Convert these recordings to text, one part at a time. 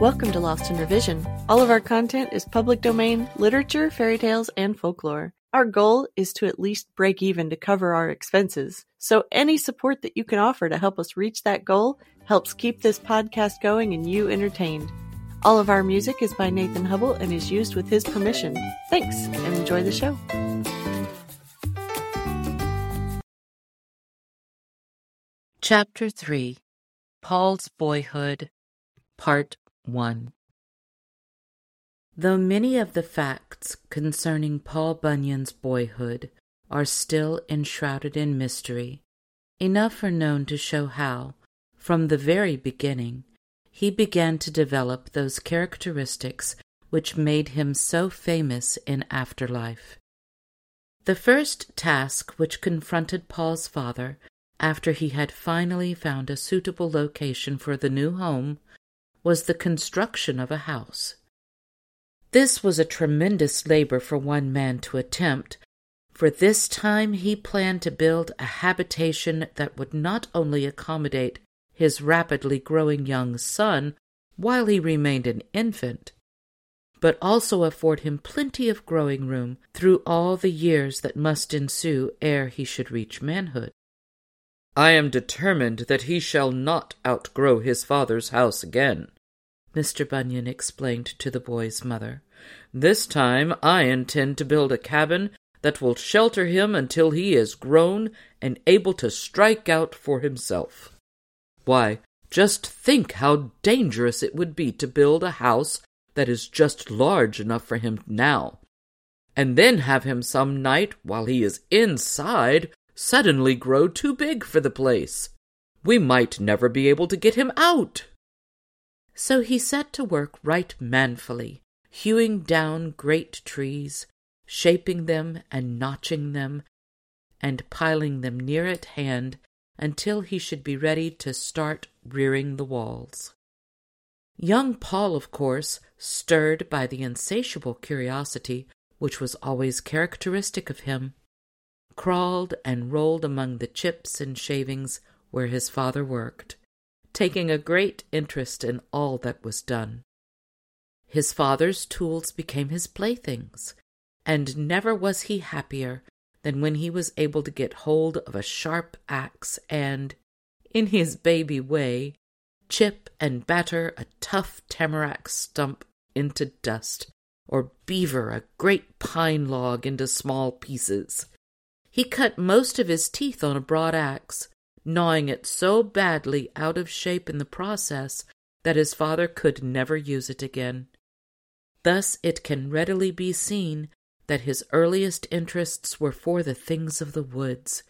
Welcome to Lost in Revision. All of our content is public domain, literature, fairy tales, and folklore. Our goal is to at least break even to cover our expenses. So any support that you can offer to help us reach that goal helps keep this podcast going and you entertained. All of our music is by Nathan Hubble and is used with his permission. Thanks and enjoy the show. Chapter 3 Paul's Boyhood, Part 1 Though many of the facts concerning Paul Bunyan's boyhood are still enshrouded in mystery, enough are known to show how, from the very beginning, he began to develop those characteristics which made him so famous in after life. The first task which confronted Paul's father after he had finally found a suitable location for the new home was the construction of a house. This was a tremendous labor for one man to attempt, for this time he planned to build a habitation that would not only accommodate his rapidly growing young son while he remained an infant, but also afford him plenty of growing room through all the years that must ensue ere he should reach manhood. I am determined that he shall not outgrow his father's house again, Mr. Bunyan explained to the boy's mother. This time I intend to build a cabin that will shelter him until he is grown and able to strike out for himself. Why, just think how dangerous it would be to build a house that is just large enough for him now, and then have him some night while he is inside suddenly grow too big for the place. We might never be able to get him out. So he set to work right manfully, hewing down great trees, shaping them and notching them, and piling them near at hand until he should be ready to start rearing the walls. Young Paul, of course, stirred by the insatiable curiosity which was always characteristic of him, crawled and rolled among the chips and shavings where his father worked, taking a great interest in all that was done. His father's tools became his playthings, and never was he happier than when he was able to get hold of a sharp axe and, in his baby way, chip and batter a tough tamarack stump into dust, or beaver a great pine log into small pieces. He cut most of his teeth on a broad axe, gnawing it so badly out of shape in the process that his father could never use it again. Thus it can readily be seen that his earliest interests were for the things of the woods,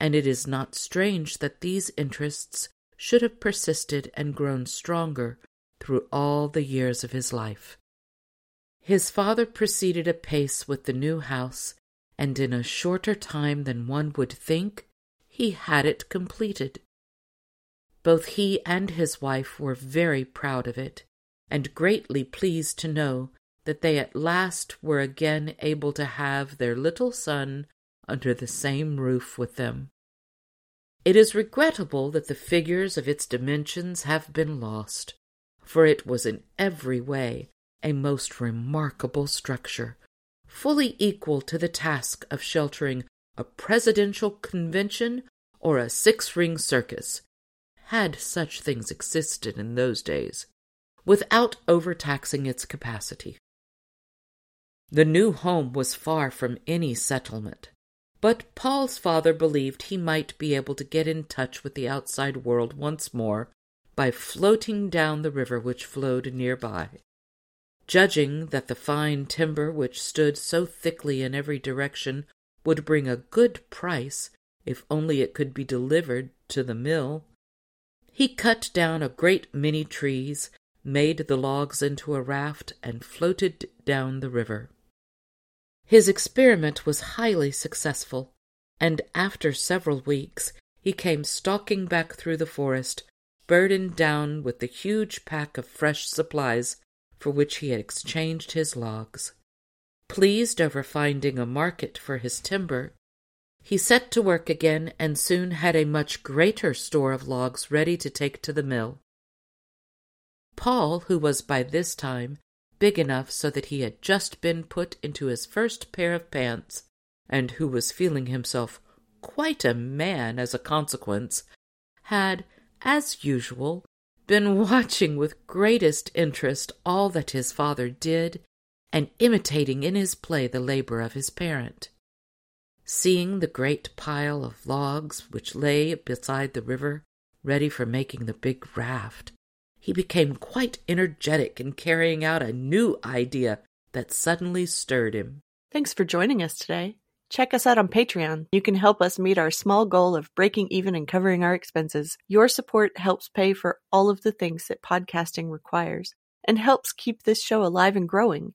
and it is not strange that these interests should have persisted and grown stronger through all the years of his life. His father proceeded apace with the new house, and in a shorter time than one would think, he had it completed. Both he and his wife were very proud of it, and greatly pleased to know that they at last were again able to have their little son under the same roof with them. It is regrettable that the figures of its dimensions have been lost, for it was in every way a most remarkable structure, fully equal to the task of sheltering a presidential convention, or a six ring circus, had such things existed in those days, without overtaxing its capacity. The new home was far from any settlement, but Paul's father believed he might be able to get in touch with the outside world once more by floating down the river which flowed nearby. Judging that the fine timber which stood so thickly in every direction would bring a good price if only it could be delivered to the mill. He cut down a great many trees, made the logs into a raft, and floated down the river. His experiment was highly successful, and after several weeks he came stalking back through the forest, burdened down with the huge pack of fresh supplies for which he had exchanged his logs. Pleased over finding a market for his timber, he set to work again and soon had a much greater store of logs ready to take to the mill. Paul, who was by this time big enough so that he had just been put into his first pair of pants, and who was feeling himself quite a man as a consequence, had, as usual, been watching with greatest interest all that his father did, and imitating in his play the labor of his parent. Seeing the great pile of logs which lay beside the river, ready for making the big raft, he became quite energetic in carrying out a new idea that suddenly stirred him. Thanks for joining us today. Check us out on Patreon. You can help us meet our small goal of breaking even and covering our expenses. Your support helps pay for all of the things that podcasting requires and helps keep this show alive and growing.